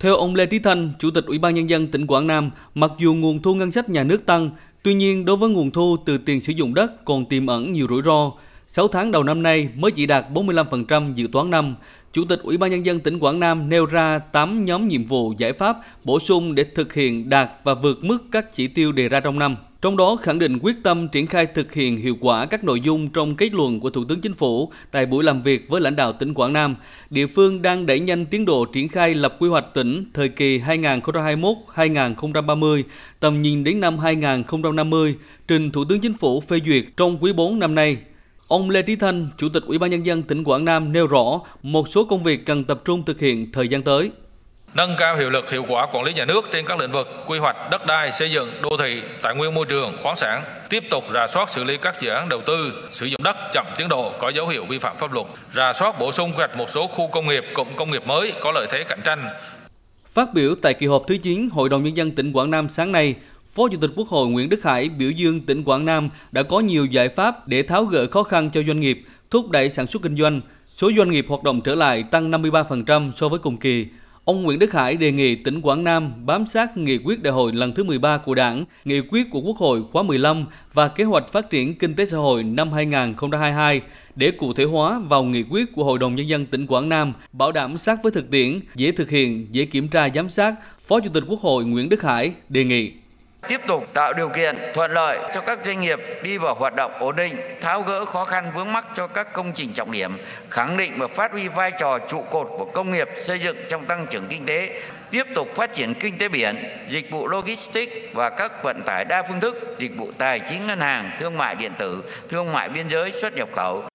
Theo ông Lê Trí Thanh, Chủ tịch Ủy ban Nhân dân tỉnh Quảng Nam, mặc dù nguồn thu ngân sách nhà nước tăng, tuy nhiên đối với nguồn thu từ tiền sử dụng đất còn tiềm ẩn nhiều rủi ro. 6 tháng đầu năm nay mới chỉ đạt 45% dự toán năm. Chủ tịch Ủy ban Nhân dân tỉnh Quảng Nam nêu ra 8 nhóm nhiệm vụ giải pháp bổ sung để thực hiện đạt và vượt mức các chỉ tiêu đề ra trong năm. Trong đó khẳng định quyết tâm triển khai thực hiện hiệu quả các nội dung trong kết luận của Thủ tướng Chính phủ tại buổi làm việc với lãnh đạo tỉnh Quảng Nam. Địa phương đang đẩy nhanh tiến độ triển khai lập quy hoạch tỉnh thời kỳ 2021-2030, tầm nhìn đến năm 2050, trình Thủ tướng Chính phủ phê duyệt trong quý 4 năm nay. Ông Lê Trí Thanh, Chủ tịch Ủy ban Nhân dân tỉnh Quảng Nam nêu rõ một số công việc cần tập trung thực hiện thời gian tới. Nâng cao hiệu lực hiệu quả quản lý nhà nước trên các lĩnh vực quy hoạch đất đai, xây dựng, đô thị, tài nguyên môi trường, khoáng sản, tiếp tục rà soát xử lý các dự án đầu tư sử dụng đất chậm tiến độ có dấu hiệu vi phạm pháp luật, rà soát bổ sung quy hoạch một số khu công nghiệp, cụm công nghiệp mới có lợi thế cạnh tranh. Phát biểu tại kỳ họp thứ 9 Hội đồng Nhân dân tỉnh Quảng Nam sáng nay, Phó Chủ tịch Quốc hội Nguyễn Đức Hải biểu dương tỉnh Quảng Nam đã có nhiều giải pháp để tháo gỡ khó khăn cho doanh nghiệp, thúc đẩy sản xuất kinh doanh. Số doanh nghiệp hoạt động trở lại tăng 53% so với cùng kỳ. Ông Nguyễn Đức Hải đề nghị tỉnh Quảng Nam bám sát nghị quyết đại hội lần thứ 13 của Đảng, nghị quyết của Quốc hội khóa 15 và kế hoạch phát triển kinh tế xã hội năm 2022 để cụ thể hóa vào nghị quyết của Hội đồng Nhân dân tỉnh Quảng Nam, bảo đảm sát với thực tiễn, dễ thực hiện, dễ kiểm tra giám sát, Phó Chủ tịch Quốc hội Nguyễn Đức Hải đề nghị tiếp tục tạo điều kiện thuận lợi cho các doanh nghiệp đi vào hoạt động ổn định, tháo gỡ khó khăn vướng mắc cho các công trình trọng điểm, khẳng định và phát huy vai trò trụ cột của công nghiệp xây dựng trong tăng trưởng kinh tế, tiếp tục phát triển kinh tế biển, dịch vụ logistics và các vận tải đa phương thức, dịch vụ tài chính ngân hàng, thương mại điện tử, thương mại biên giới, xuất nhập khẩu,